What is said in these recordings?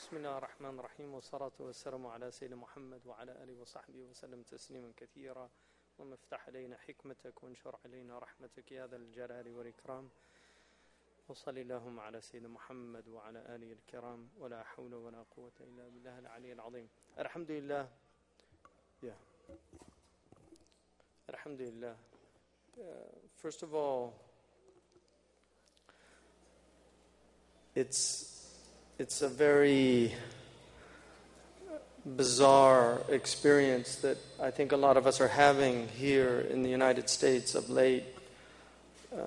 بسم الله الرحمن الرحيم والصلاة والسلام على سيدنا محمد وعلى آله وصحبه وسلم تسليما كثيرا. اللهم افتح علينا حكمتك وانشر علينا رحمتك يا ذا الجلال والإكرام. وصل اللهم على سيدنا محمد وعلى آله الكرام. ولا حول ولا قوة إلا بالله العلي العظيم. الحمد لله yeah. Alhamdulillah. Uh, first of all, it's it's a very bizarre experience that I think a lot of us are having here in the United States of late. Uh,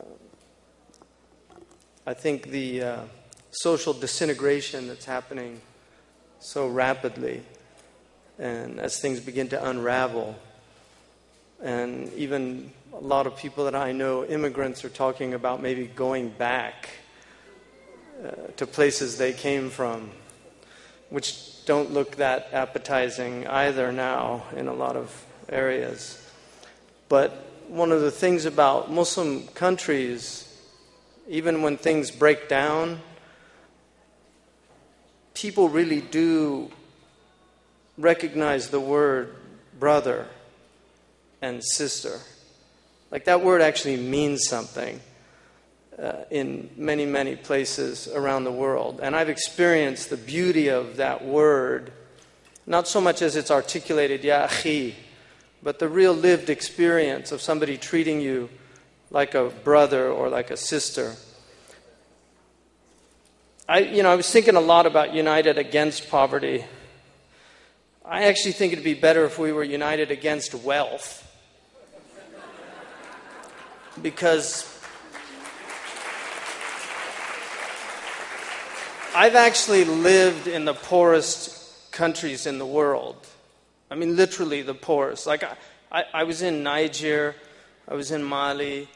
I think the uh, social disintegration that's happening so rapidly, and as things begin to unravel, and even a lot of people that I know, immigrants, are talking about maybe going back uh, to places they came from, which don't look that appetizing either now in a lot of areas. But one of the things about Muslim countries, even when things break down, people really do recognize the word brother and sister. Like that word actually means something uh, in many, many places around the world. And I've experienced the beauty of that word, not so much as it's articulated, ya but the real lived experience of somebody treating you like a brother or like a sister. I, you know, I was thinking a lot about united against poverty. I actually think it'd be better if we were united against wealth. Because I've actually lived in the poorest countries in the world. I mean, literally the poorest. Like, I, I, I, was in Niger, I was in Mali,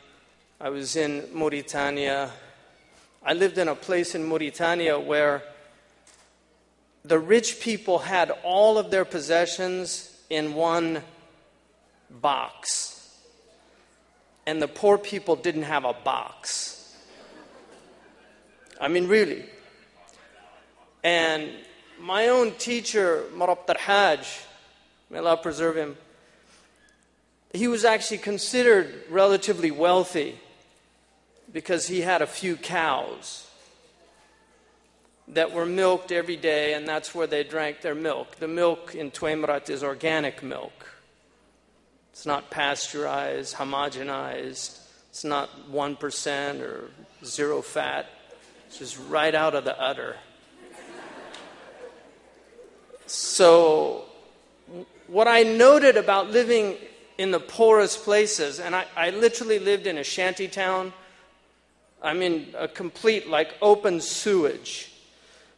I was in Mauritania. I lived in a place in Mauritania where the rich people had all of their possessions in one box, and the poor people didn't have a box. I mean, really. And my own teacher, Murabit Hajj, may Allah preserve him, he was actually considered relatively wealthy because he had a few cows that were milked every day, and that's where they drank their milk. The milk in Tuwamirat is organic milk. It's not pasteurized, homogenized. It's not 1% or zero fat. It's just right out of the udder. So, what I noted about living in the poorest places, and I, I literally lived in a shanty town. I mean, a complete, like, open sewage.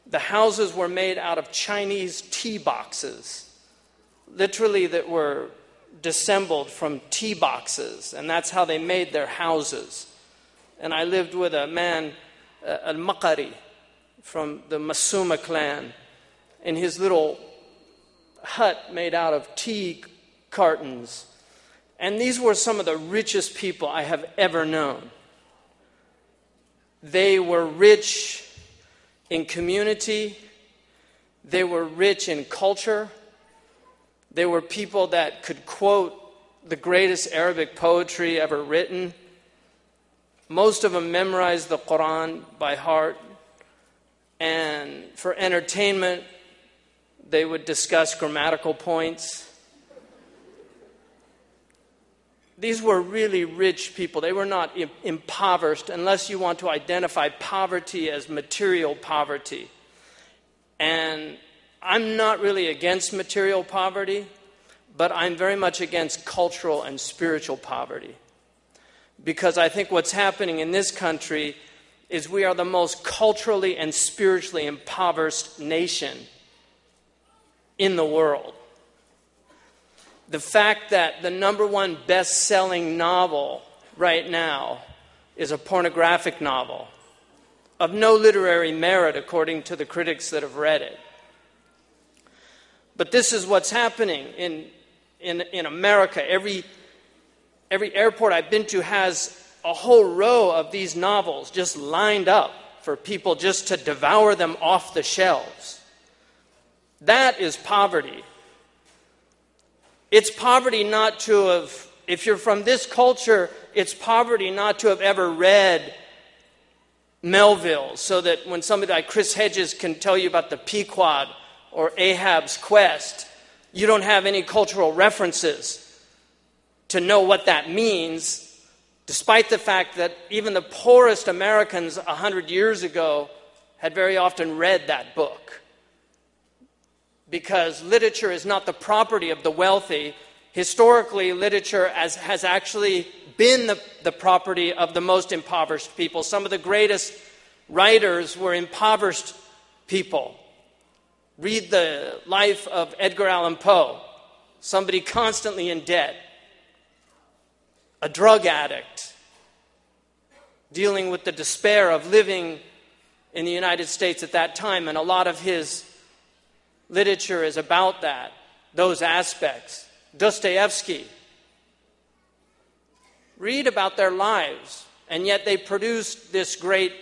The houses were made out of Chinese tea boxes, literally, that were dissembled from tea boxes, and that's how they made their houses. And I lived with a man, uh, Al Maqari, from the Masuma clan in his little hut made out of tea cartons. And these were some of the richest people I have ever known. They were rich in community, they were rich in culture, they were people that could quote the greatest Arabic poetry ever written. Most of them memorized the Quran by heart. And for entertainment, they would discuss grammatical points. These were really rich people. They were not impoverished, unless you want to identify poverty as material poverty. And I'm not really against material poverty, but I'm very much against cultural and spiritual poverty. Because I think what's happening in this country is we are the most culturally and spiritually impoverished nation in the world. The fact that the number one best selling novel right now is a pornographic novel of no literary merit, according to the critics that have read it. But this is what's happening in, in, in America. Every, every airport I've been to has a whole row of these novels just lined up for people just to devour them off the shelves. That is poverty. It's poverty not to have, if you're from this culture, it's poverty not to have ever read Melville, so that when somebody like Chris Hedges can tell you about the Pequod or Ahab's quest, you don't have any cultural references to know what that means, despite the fact that even the poorest Americans 100 years ago had very often read that book. Because literature is not the property of the wealthy. Historically, literature has, has actually been the, the property of the most impoverished people. Some of the greatest writers were impoverished people. Read the life of Edgar Allan Poe, somebody constantly in debt, a drug addict, dealing with the despair of living in the United States at that time, and a lot of his literature is about that, those aspects. Dostoevsky. Read about their lives, and yet they produced this great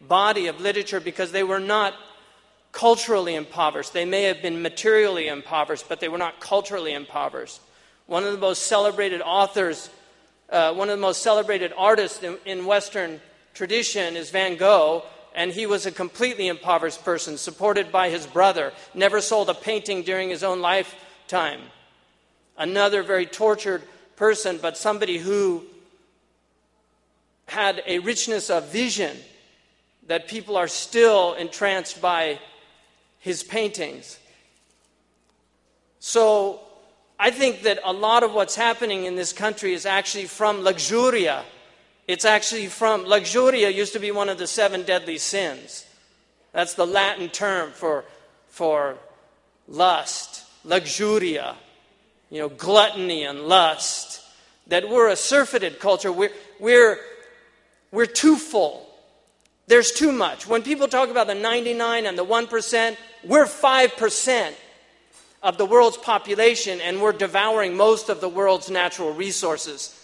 body of literature because they were not culturally impoverished. They may have been materially impoverished, but they were not culturally impoverished. One of the most celebrated authors, uh, one of the most celebrated artists in, in Western tradition is Van Gogh, and he was a completely impoverished person, supported by his brother, never sold a painting during his own lifetime. Another very tortured person, but somebody who had a richness of vision that people are still entranced by his paintings. So I think that a lot of what's happening in this country is actually from luxuria. It's actually from luxuria used to be one of the seven deadly sins. That's the Latin term for, for lust, luxuria, you know, gluttony and lust. That we're a surfeited culture. We're, we're, we're too full. There's too much. When people talk about the 99 and the 1%, we're 5% of the world's population and we're devouring most of the world's natural resources.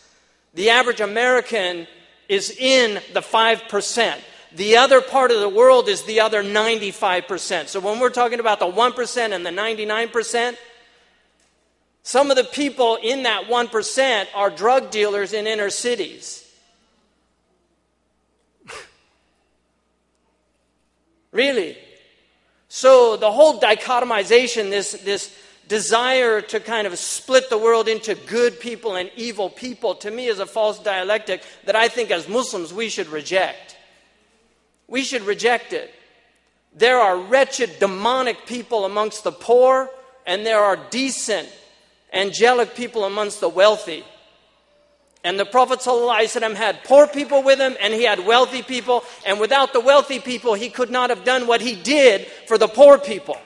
The average American is in the 5%. The other part of the world is the other 95%. So when we're talking about the 1% and the 99%, some of the people in that 1% are drug dealers in inner cities. really? So the whole dichotomization, this, this desire to kind of split the world into good people and evil people, to me is a false dialectic that I think as Muslims we should reject. We should reject it. There are wretched, demonic people amongst the poor, and there are decent, angelic people amongst the wealthy. And the Prophet ﷺ had poor people with him and he had wealthy people. And without the wealthy people, he could not have done what he did for the poor people.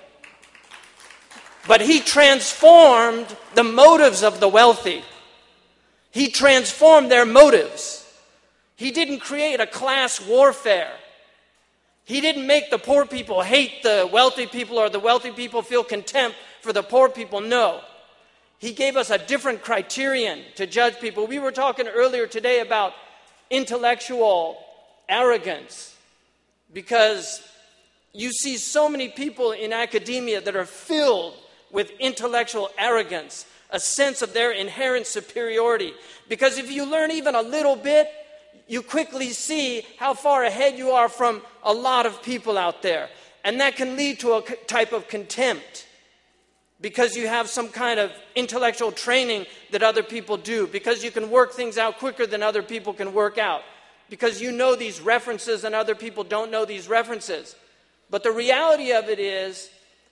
But he transformed the motives of the wealthy. He transformed their motives. He didn't create a class warfare. He didn't make the poor people hate the wealthy people or the wealthy people feel contempt for the poor people. No. He gave us a different criterion to judge people. We were talking earlier today about intellectual arrogance because you see so many people in academia that are filled with intellectual arrogance, a sense of their inherent superiority. Because if you learn even a little bit, you quickly see how far ahead you are from a lot of people out there. And that can lead to a type of contempt because you have some kind of intellectual training that other people do, because you can work things out quicker than other people can work out, because you know these references and other people don't know these references. But the reality of it is,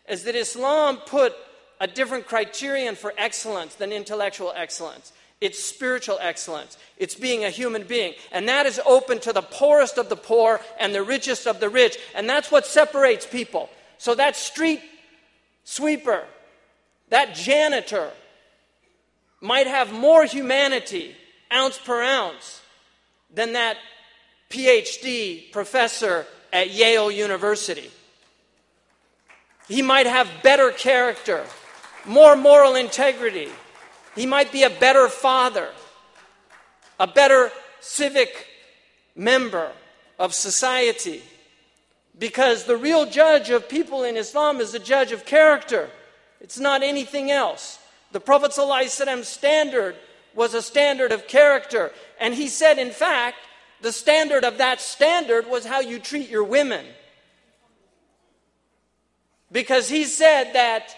is that Islam put a different criterion for excellence than intellectual excellence. It's spiritual excellence. It's being a human being. And that is open to the poorest of the poor and the richest of the rich. And that's what separates people. So that street sweeper that janitor might have more humanity, ounce per ounce, than that PhD professor at Yale University. He might have better character, more moral integrity. He might be a better father, a better civic member of society. Because the real judge of people in Islam is the judge of character. It's not anything else. The Prophet standard was a standard of character. And he said, in fact, the standard of that standard was how you treat your women. Because he said that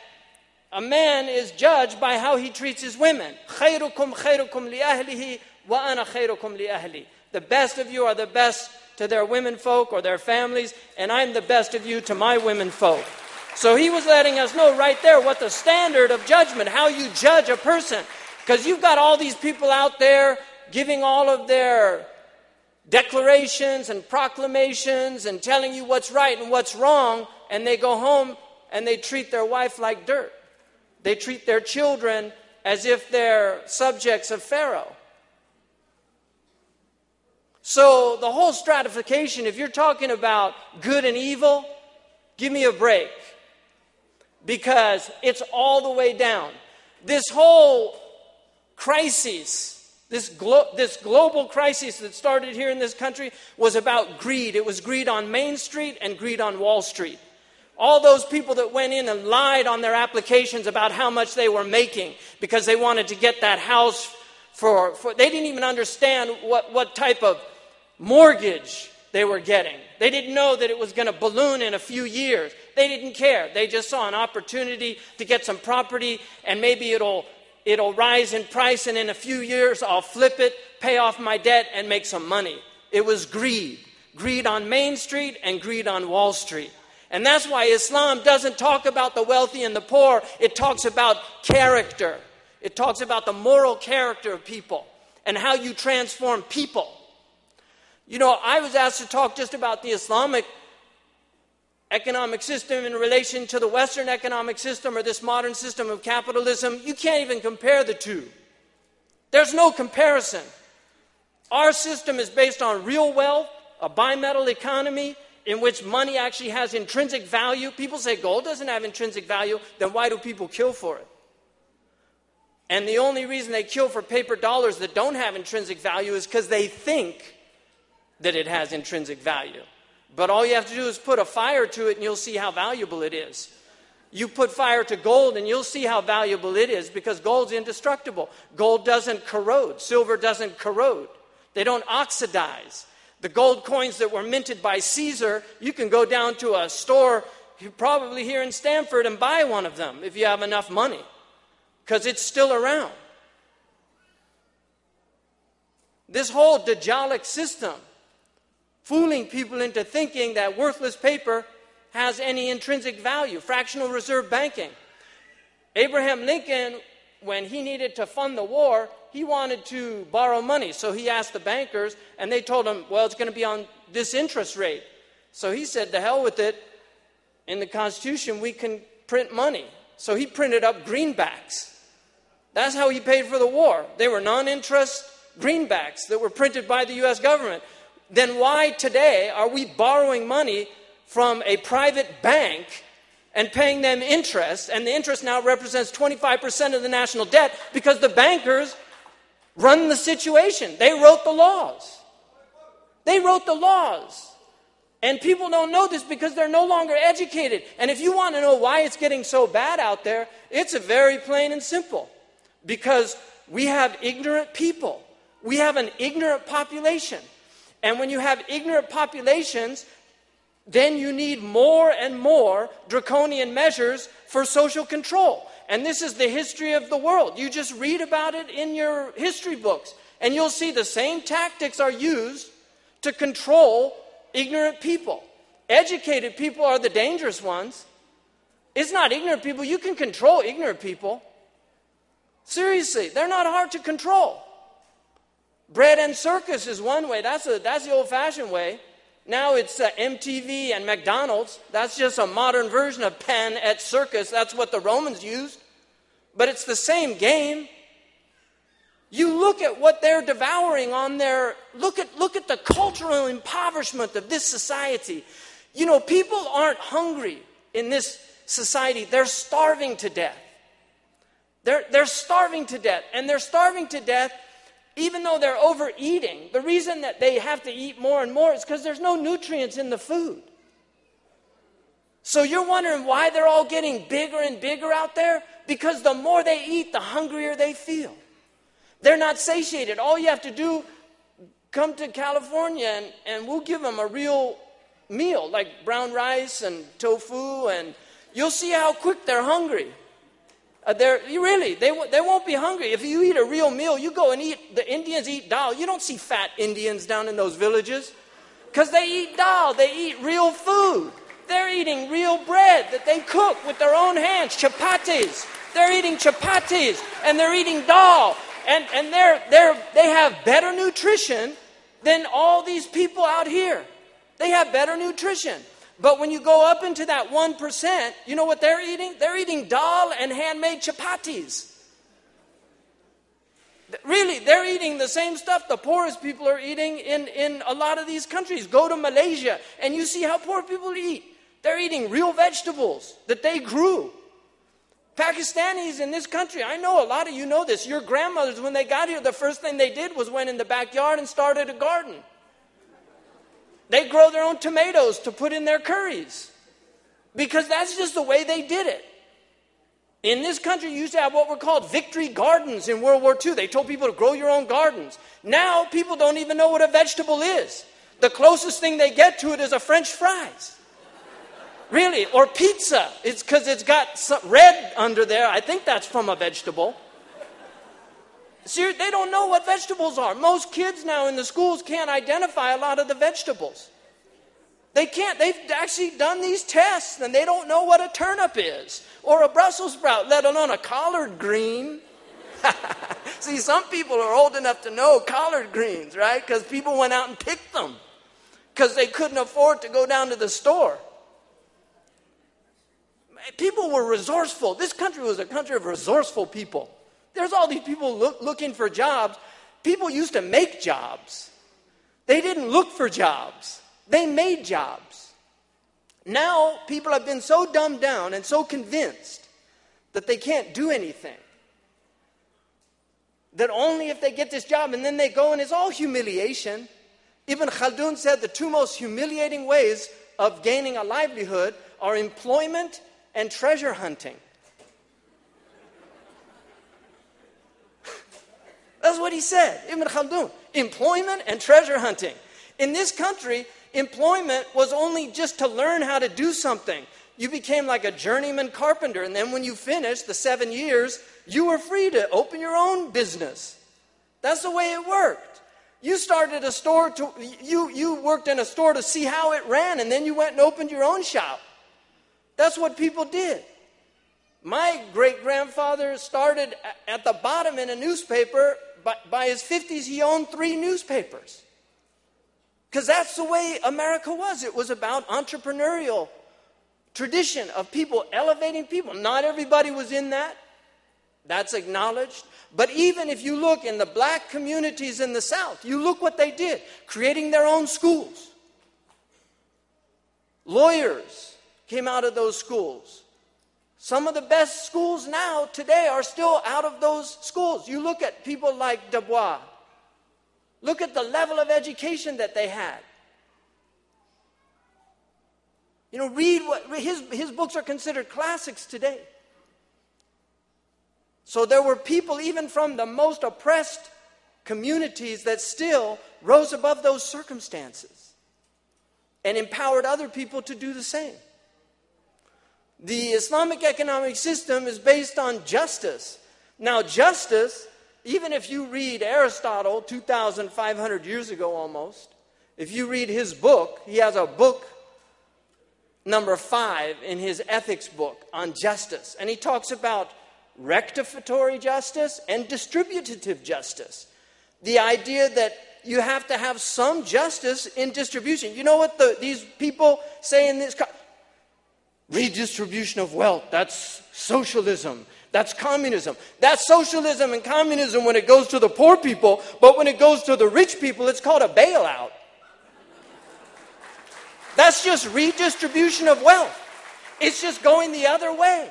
a man is judged by how he treats his women. خيركم خيركم لأهله وأنا خيركم لأهلي. The best of you are the best to their women folk or their families, and I'm the best of you to my women folk. So he was letting us know right there what the standard of judgment, how you judge a person. Because you've got all these people out there giving all of their declarations and proclamations and telling you what's right and what's wrong, and they go home and they treat their wife like dirt. They treat their children as if they're subjects of Pharaoh. So, the whole stratification, if you're talking about good and evil, give me a break. Because it's all the way down. This whole crisis, this, glo- this global crisis that started here in this country, was about greed. It was greed on Main Street and greed on Wall Street. All those people that went in and lied on their applications about how much they were making because they wanted to get that house for, for they didn't even understand what, what type of mortgage they were getting. They didn't know that it was going to balloon in a few years. They didn't care. They just saw an opportunity to get some property and maybe it'll it'll rise in price and in a few years I'll flip it, pay off my debt and make some money. It was greed. Greed on Main Street and greed on Wall Street. And that's why Islam doesn't talk about the wealthy and the poor. It talks about character. It talks about the moral character of people and how you transform people. You know, I was asked to talk just about the Islamic economic system in relation to the Western economic system or this modern system of capitalism. You can't even compare the two. There's no comparison. Our system is based on real wealth, a bimetal economy in which money actually has intrinsic value. People say gold doesn't have intrinsic value, then why do people kill for it? And the only reason they kill for paper dollars that don't have intrinsic value is because they think that it has intrinsic value. But all you have to do is put a fire to it and you'll see how valuable it is. You put fire to gold and you'll see how valuable it is because gold's indestructible. Gold doesn't corrode, silver doesn't corrode, they don't oxidize. The gold coins that were minted by Caesar, you can go down to a store, probably here in Stanford and buy one of them if you have enough money because it's still around. This whole Dajjalic system fooling people into thinking that worthless paper has any intrinsic value. Fractional reserve banking. Abraham Lincoln, when he needed to fund the war, he wanted to borrow money. So he asked the bankers, and they told him, well, it's going to be on this interest rate. So he said, to hell with it. In the Constitution, we can print money. So he printed up greenbacks. That's how he paid for the war. They were non interest greenbacks that were printed by the U.S. government then why today are we borrowing money from a private bank and paying them interest? And the interest now represents 25% of the national debt because the bankers run the situation. They wrote the laws. They wrote the laws. And people don't know this because they're no longer educated. And if you want to know why it's getting so bad out there, it's very plain and simple. Because we have ignorant people. We have an ignorant population. And when you have ignorant populations, then you need more and more draconian measures for social control. And this is the history of the world. You just read about it in your history books, and you'll see the same tactics are used to control ignorant people. Educated people are the dangerous ones. It's not ignorant people. You can control ignorant people. Seriously, they're not hard to control. Bread and circus is one way. That's, a, that's the old fashioned way. Now it's uh, MTV and McDonald's. That's just a modern version of Panem et Circenses. That's what the Romans used. But it's the same game. You look at what they're devouring on their look at look at the cultural impoverishment of this society. You know, people aren't hungry in this society. They're starving to death. They're, they're starving to death. And they're starving to death even though they're overeating, the reason that they have to eat more and more is because there's no nutrients in the food. So you're wondering why they're all getting bigger and bigger out there? Because the more they eat, the hungrier they feel. They're not satiated. All you have to do, come to California and, and we'll give them a real meal like brown rice and tofu, and you'll see how quick they're hungry. Uh, they're, really, they, they won't be hungry. If you eat a real meal, you go and eat, the Indians eat dal. You don't see fat Indians down in those villages because they eat dal, they eat real food. They're eating real bread that they cook with their own hands, chapatis. They're eating chapatis and they're eating dal. And, and they're, they're, they have better nutrition than all these people out here. They have better nutrition. But when you go up into that 1%, you know what they're eating? They're eating dal and handmade chapatis. Really, they're eating the same stuff the poorest people are eating in, in a lot of these countries. Go to Malaysia and you see how poor people eat. They're eating real vegetables that they grew. Pakistanis in this country, I know a lot of you know this. Your grandmothers, when they got here, the first thing they did was went in the backyard and started a garden. They grow their own tomatoes to put in their curries because that's just the way they did it. In this country, you used to have what were called victory gardens in World War II. They told people to grow your own gardens. Now, people don't even know what a vegetable is. The closest thing they get to it is a French fries. Really, or pizza. It's because it's got red under there. I think that's from a vegetable. See, they don't know what vegetables are. Most kids now in the schools can't identify a lot of the vegetables. They can't. They've actually done these tests and they don't know what a turnip is or a Brussels sprout, let alone a collard green. See, some people are old enough to know collard greens, right? Because people went out and picked them because they couldn't afford to go down to the store. People were resourceful. This country was a country of resourceful people. There's all these people look, looking for jobs. People used to make jobs, they didn't look for jobs, they made jobs. Now, people have been so dumbed down and so convinced that they can't do anything. That only if they get this job and then they go and it's all humiliation. Ibn Khaldun said the two most humiliating ways of gaining a livelihood are employment and treasure hunting. That's what he said, Ibn Khaldun. Employment and treasure hunting. In this country, employment was only just to learn how to do something. You became like a journeyman carpenter, and then when you finished the seven years, you were free to open your own business. That's the way it worked. You started a store to, you, you worked in a store to see how it ran, and then you went and opened your own shop. That's what people did. My great grandfather started at the bottom in a newspaper. By, by his 50s, he owned three newspapers. Because that's the way America was. It was about entrepreneurial tradition of people elevating people. Not everybody was in that. That's acknowledged. But even if you look in the black communities in the South, you look what they did, creating their own schools. Lawyers came out of those schools. Some of the best schools now, today, are still out of those schools. You look at people like Du Bois, look at the level of education that they had. You know, read what his, his books are considered classics today. So there were people, even from the most oppressed communities, that still rose above those circumstances and empowered other people to do the same. The Islamic economic system is based on justice. Now, justice, even if you read Aristotle 2,500 years ago almost, if you read his book, he has a book number five in his ethics book on justice. And he talks about rectificatory justice and distributive justice. The idea that you have to have some justice in distribution. You know what the, these people say in this? Redistribution of wealth. That's socialism. That's communism. That's socialism and communism when it goes to the poor people, but when it goes to the rich people, it's called a bailout. That's just redistribution of wealth. It's just going the other way.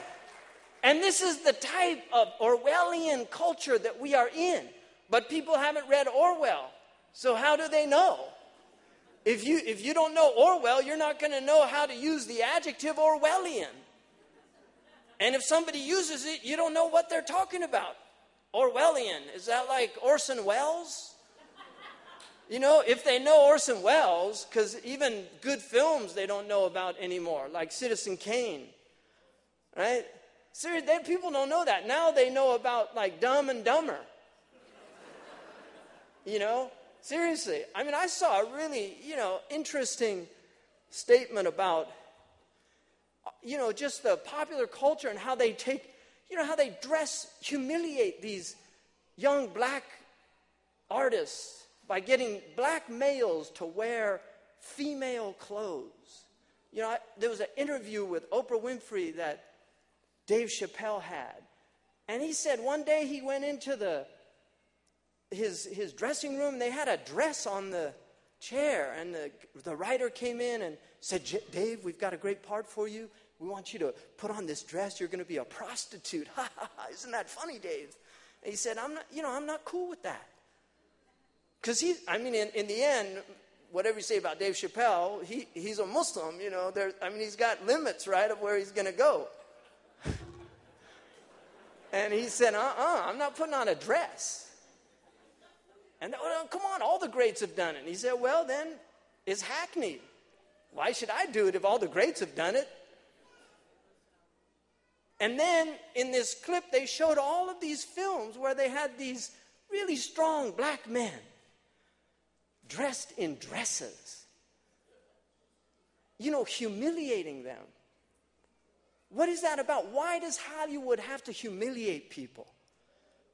And this is the type of Orwellian culture that we are in. But people haven't read Orwell. So how do they know? If you, if you don't know Orwell, you're not going to know how to use the adjective Orwellian. And if somebody uses it, you don't know what they're talking about. Orwellian, is that like Orson Welles? You know, if they know Orson Welles, because even good films they don't know about anymore, like Citizen Kane, right? Seriously, people don't know that. Now they know about like Dumb and Dumber. You know, seriously. I mean, I saw a really, you know, interesting statement about, you know, just the popular culture and how they take, you know, how they dress, humiliate these young black artists by getting black males to wear female clothes. You know, I, there was an interview with Oprah Winfrey that Dave Chappelle had. And he said one day he went into the his his dressing room, they had a dress on the chair, and the, the writer came in and said, Dave, we've got a great part for you. We want you to put on this dress. You're going to be a prostitute. Ha isn't that funny, Dave? And he said, I'm not, you know, I'm not cool with that. Because he, I mean, in, in the end, whatever you say about Dave Chappelle, he, he's a Muslim, you know. There, I mean, he's got limits, right, of where he's going to go. and he said, uh uh-uh, uh, i am not putting on a dress. And oh, come on, all the greats have done it. And he said, well, then it's hackneyed. Why should I do it if all the greats have done it? And then in this clip, they showed all of these films where they had these really strong black men dressed in dresses, you know, humiliating them. What is that about? Why does Hollywood have to humiliate people?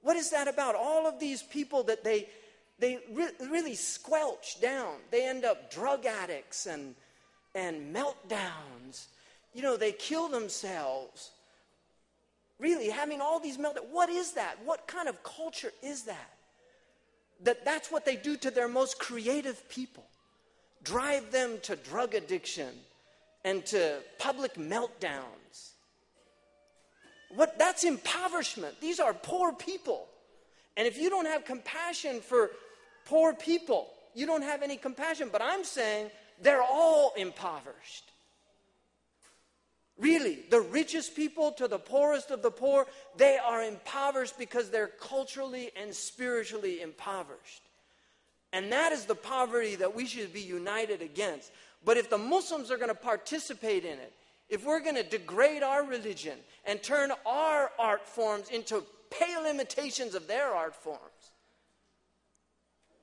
What is that about? All of these people that they, they re- really squelch down. They end up drug addicts and, and meltdowns. You know, they kill themselves. Really, having all these meltdowns. What is that? What kind of culture is that? that that's what they do to their most creative people drive them to drug addiction and to public meltdowns what that's impoverishment these are poor people and if you don't have compassion for poor people you don't have any compassion but i'm saying they're all impoverished Really, the richest people to the poorest of the poor, they are impoverished because they're culturally and spiritually impoverished. And that is the poverty that we should be united against. But if the Muslims are going to participate in it, if we're going to degrade our religion and turn our art forms into pale imitations of their art forms,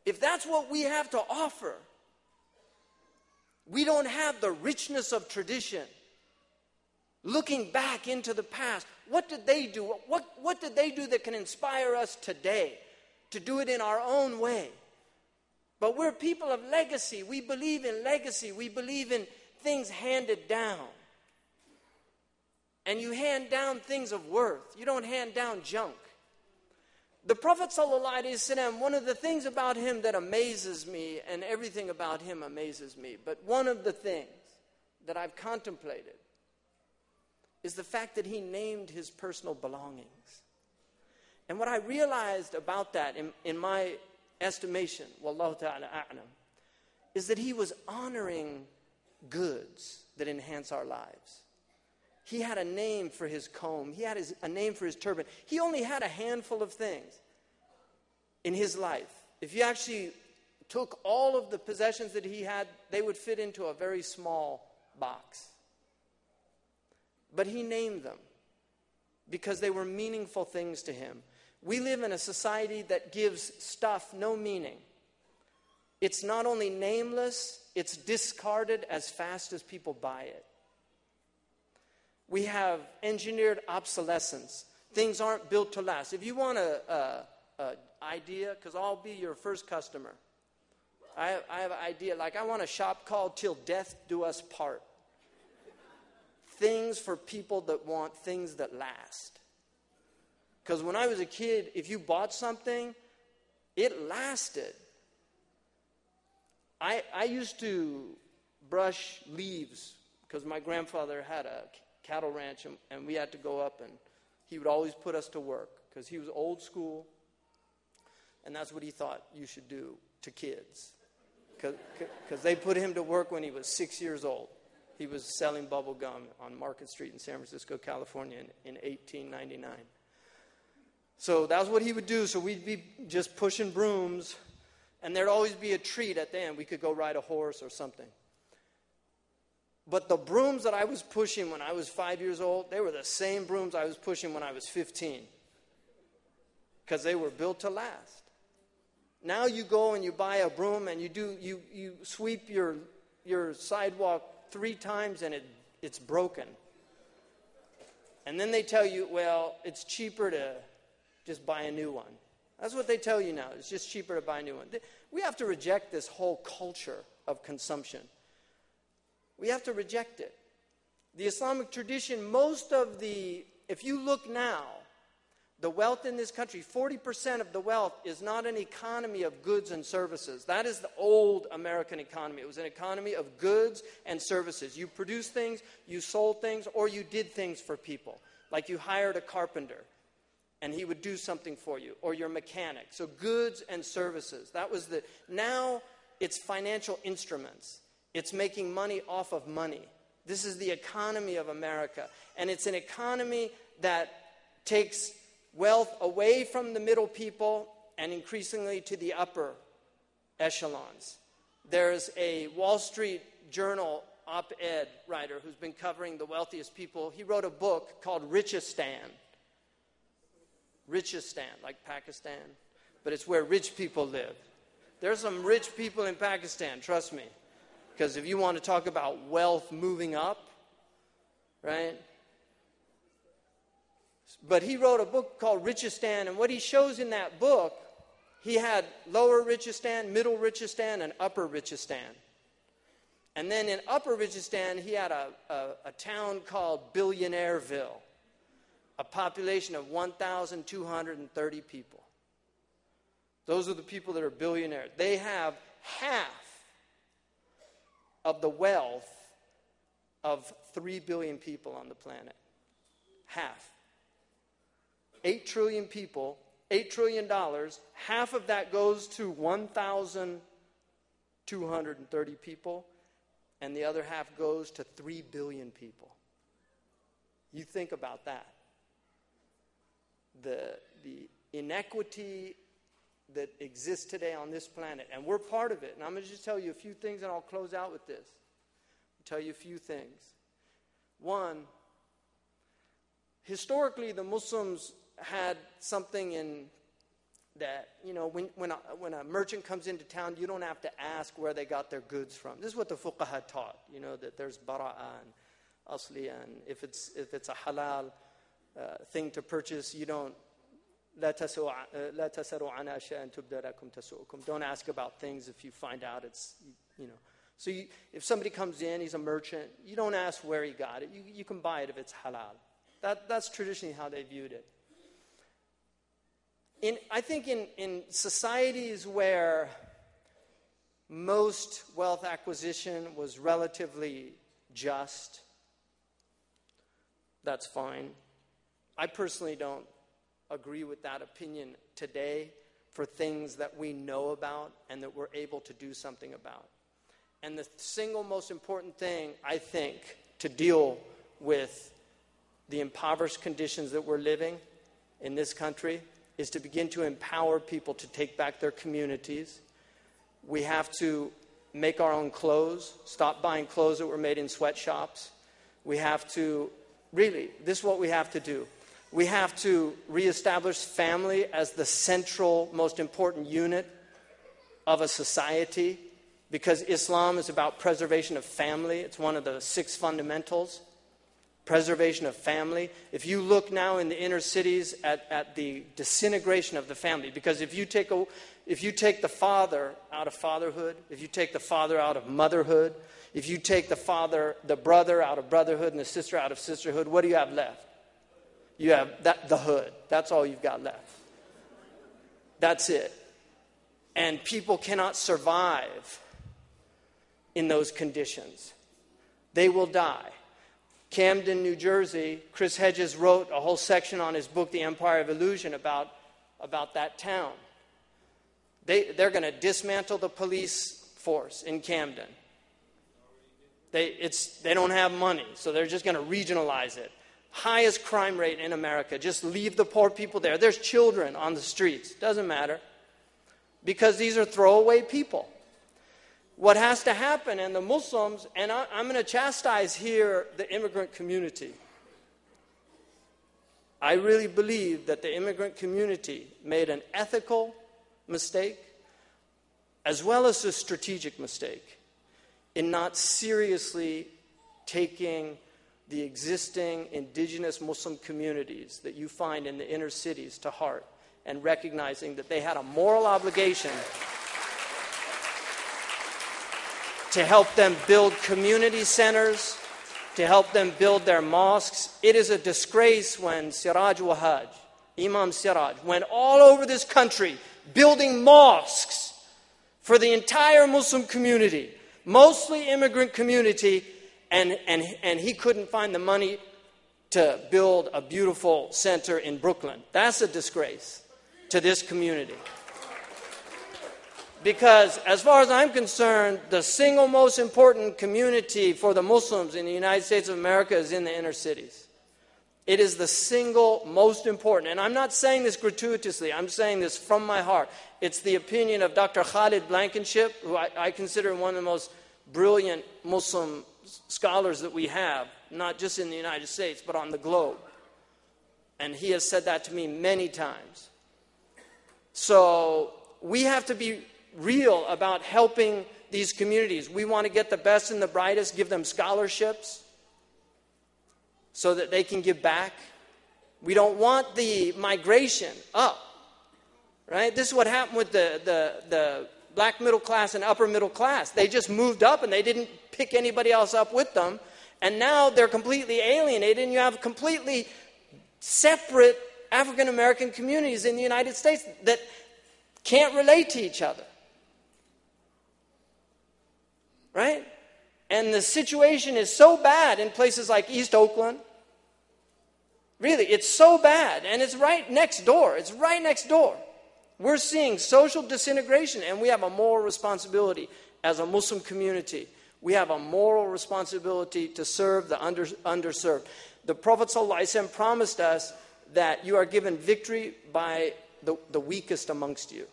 if that's what we have to offer, we don't have the richness of tradition looking back into the past. What did they do? What, what did they do that can inspire us today to do it in our own way? But we're people of legacy. We believe in legacy. We believe in things handed down. And you hand down things of worth. You don't hand down junk. The Prophet ﷺ, one of the things about him that amazes me, and everything about him amazes me, but one of the things that I've contemplated is the fact that he named his personal belongings. And what I realized about that in, in my estimation, wallahu ta'ala a'lam, is that he was honoring goods that enhance our lives. He had a name for his comb. He had his, a name for his turban. He only had a handful of things in his life. If you actually took all of the possessions that he had, they would fit into a very small box. But he named them because they were meaningful things to him. We live in a society that gives stuff no meaning. It's not only nameless, it's discarded as fast as people buy it. We have engineered obsolescence. Things aren't built to last. If you want an idea, because I'll be your first customer, I, I have an idea. Like, I want a shop called Till Death Do Us Part things for people that want things that last. Because when I was a kid, if you bought something, it lasted. I, I used to brush leaves because my grandfather had a cattle ranch and, and we had to go up and he would always put us to work because he was old school and that's what he thought you should do to kids. because they put him to work when he was six years old. He was selling bubble gum on Market Street in San Francisco, California in, in 1899. So that's what he would do. So we'd be just pushing brooms, and there'd always be a treat at the end. We could go ride a horse or something. But the brooms that I was pushing when I was five years old, they were the same brooms I was pushing when I was 15 because they were built to last. Now you go and you buy a broom and you do you, you sweep your your sidewalk three times and it, it's broken. And then they tell you, well, it's cheaper to just buy a new one. That's what they tell you now. It's just cheaper to buy a new one. We have to reject this whole culture of consumption. We have to reject it. The Islamic tradition, most of the, if you look now, the wealth in this country, 40% of the wealth is not an economy of goods and services. That is the old American economy. It was an economy of goods and services. You produced things, you sold things, or you did things for people. Like you hired a carpenter and he would do something for you, or your mechanic. So goods and services. That was the. Now it's financial instruments, it's making money off of money. This is the economy of America. And it's an economy that takes wealth away from the middle people and increasingly to the upper echelons. There's a Wall Street Journal op ed writer who's been covering the wealthiest people. He wrote a book called Richistan. Richistan, like Pakistan, but it's where rich people live. There's some rich people in Pakistan, trust me. Because if you want to talk about wealth moving up, right? But he wrote a book called Richistan, and what he shows in that book, he had lower Richistan, middle Richistan, and upper Richistan. And then in upper Richistan, he had a, a, a town called Billionaireville, a population of 1,230 people. Those are the people that are billionaires. They have half of the wealth of 3 billion people on the planet. Half. 8 trillion people, $8 trillion, half of that goes to 1,230 people, and the other half goes to 3 billion people. You think about that. The, the inequity that exists today on this planet, and we're part of it. And I'm going to just tell you a few things, and I'll close out with this. I'll tell you a few things. One, historically, the Muslims had something in that, you know, when, when, a, when a merchant comes into town, you don't have to ask where they got their goods from. This is what the fuqaha taught, you know, that there's bara'a and asli, and if it's, if it's a halal uh, thing to purchase, you don't, Don't ask about things if you find out it's, you know. So you, if somebody comes in, he's a merchant, you don't ask where he got it. You, you can buy it if it's halal. That, that's traditionally how they viewed it in, I think in, in societies where most wealth acquisition was relatively just, that's fine. I personally don't agree with that opinion today for things that we know about and that we're able to do something about. And the single most important thing, I think, to deal with the impoverished conditions that we're living in this country is to begin to empower people to take back their communities. We have to make our own clothes, stop buying clothes that were made in sweatshops. We have to, really, this is what we have to do. We have to reestablish family as the central, most important unit of a society because Islam is about preservation of family. It's one of the six fundamentals preservation of family. If you look now in the inner cities at, at the disintegration of the family, because if you, take a, if you take the father out of fatherhood, if you take the father out of motherhood, if you take the father, the brother out of brotherhood and the sister out of sisterhood, what do you have left? You have that, the hood. That's all you've got left. That's it. And people cannot survive in those conditions. They will die. Camden, New Jersey, Chris Hedges wrote a whole section on his book, The Empire of Illusion, about, about that town. They, they're going to dismantle the police force in Camden. They, it's, they don't have money, so they're just going to regionalize it. Highest crime rate in America. Just leave the poor people there. There's children on the streets. Doesn't matter. Because these are throwaway people. What has to happen, and the Muslims, and I, I'm going to chastise here the immigrant community. I really believe that the immigrant community made an ethical mistake as well as a strategic mistake in not seriously taking the existing indigenous Muslim communities that you find in the inner cities to heart and recognizing that they had a moral obligation to help them build community centers, to help them build their mosques. It is a disgrace when Siraj Wahhaj, Imam Siraj, went all over this country building mosques for the entire Muslim community, mostly immigrant community, and, and, and he couldn't find the money to build a beautiful center in Brooklyn. That's a disgrace to this community. Because, as far as I'm concerned, the single most important community for the Muslims in the United States of America is in the inner cities. It is the single most important. And I'm not saying this gratuitously, I'm saying this from my heart. It's the opinion of Dr. Khalid Blankinship, who I, I consider one of the most brilliant Muslim scholars that we have, not just in the United States, but on the globe. And he has said that to me many times. So we have to be real about helping these communities. We want to get the best and the brightest, give them scholarships so that they can give back. We don't want the migration up. Right? This is what happened with the, the, the black middle class and upper middle class. They just moved up and they didn't pick anybody else up with them. And now they're completely alienated, and you have completely separate African American communities in the United States that can't relate to each other right? And the situation is so bad in places like East Oakland. Really, it's so bad. And it's right next door. It's right next door. We're seeing social disintegration, and we have a moral responsibility as a Muslim community. We have a moral responsibility to serve the under, underserved. The Prophet ﷺ promised us that you are given victory by the, the weakest amongst you.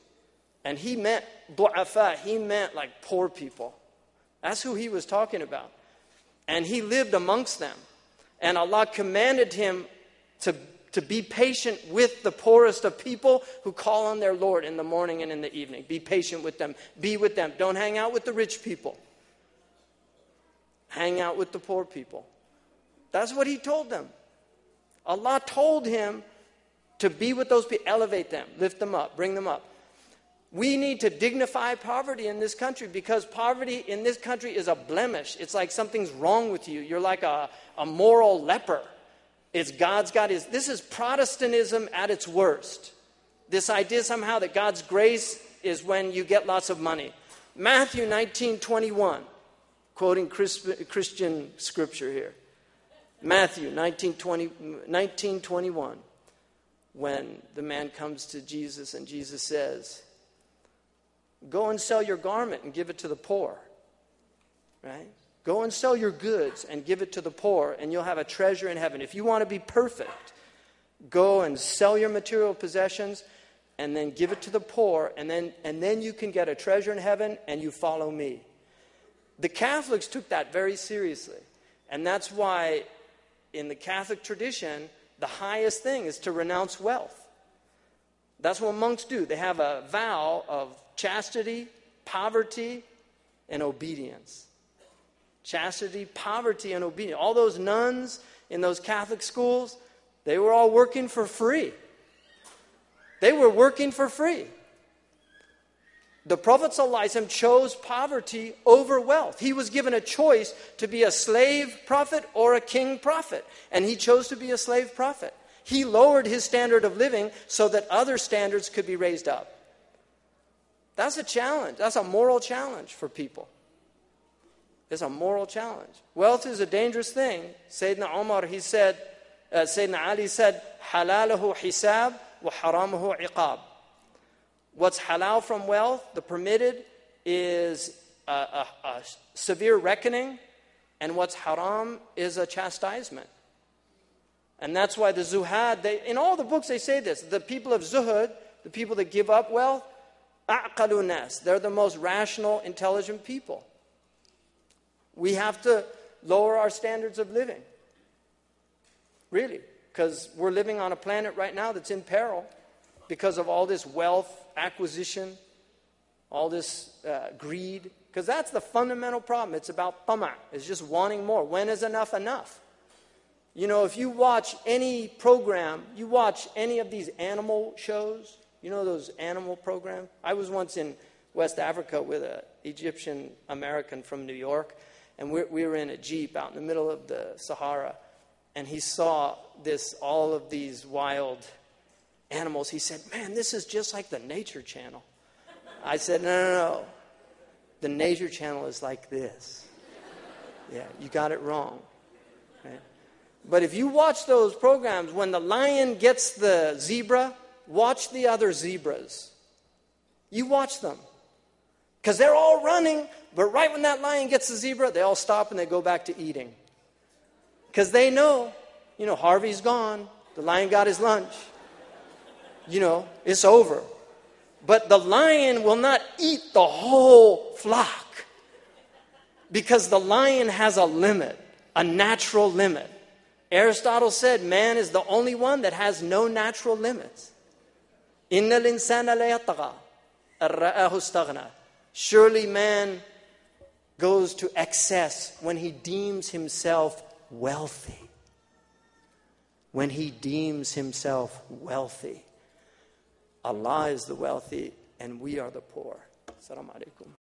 And he meant du'afa, he meant like poor people. That's who he was talking about. And he lived amongst them. And Allah commanded him to, to be patient with the poorest of people who call on their Lord in the morning and in the evening. Be patient with them. Be with them. Don't hang out with the rich people. Hang out with the poor people. That's what he told them. Allah told him to be with those people, elevate them, lift them up, bring them up. We need to dignify poverty in this country because poverty in this country is a blemish. It's like something's wrong with you. You're like a, a moral leper. It's God's God is. This is Protestantism at its worst. This idea somehow that God's grace is when you get lots of money. Matthew 19 21, quoting Christian scripture here. Matthew 19, 20, 19 21, when the man comes to Jesus and Jesus says, Go and sell your garment and give it to the poor. Right? Go and sell your goods and give it to the poor, and you'll have a treasure in heaven. If you want to be perfect, go and sell your material possessions and then give it to the poor, and then, and then you can get a treasure in heaven and you follow me. The Catholics took that very seriously. And that's why in the Catholic tradition, the highest thing is to renounce wealth. That's what monks do. They have a vow of chastity, poverty, and obedience. Chastity, poverty, and obedience. All those nuns in those Catholic schools, they were all working for free. They were working for free. The Prophet chose poverty over wealth. He was given a choice to be a slave prophet or a king prophet, and he chose to be a slave prophet. He lowered his standard of living so that other standards could be raised up. That's a challenge. That's a moral challenge for people. It's a moral challenge. Wealth is a dangerous thing. Sayyidina Umar, he said, uh, Sayyidina Ali said, halalahu hisab wa haramahu iqab. What's halal from wealth, the permitted, is a, a, a severe reckoning, and what's haram is a chastisement. And that's why the zuhad, they, in all the books they say this the people of zuhud, the people that give up wealth, aqalu they're the most rational, intelligent people. We have to lower our standards of living. Really, because we're living on a planet right now that's in peril because of all this wealth acquisition, all this uh, greed. Because that's the fundamental problem. It's about tama. It's just wanting more. When is enough enough? You know, if you watch any program, you watch any of these animal shows, you know those animal programs? I was once in West Africa with an Egyptian American from New York, and we, we were in a Jeep out in the middle of the Sahara, and he saw this, all of these wild animals. He said, Man, this is just like the Nature Channel. I said, No, no, no. The Nature Channel is like this. Yeah, you got it wrong. Right? But if you watch those programs, when the lion gets the zebra, watch the other zebras. You watch them. Because they're all running, but right when that lion gets the zebra, they all stop and they go back to eating. Because they know, you know, Harvey's gone, the lion got his lunch. You know, it's over. But the lion will not eat the whole flock because the lion has a limit, a natural limit. Aristotle said man is the only one that has no natural limits. Surely man goes to excess when he deems himself wealthy. When he deems himself wealthy. Allah is the wealthy and we are the poor. Assalamu alaikum.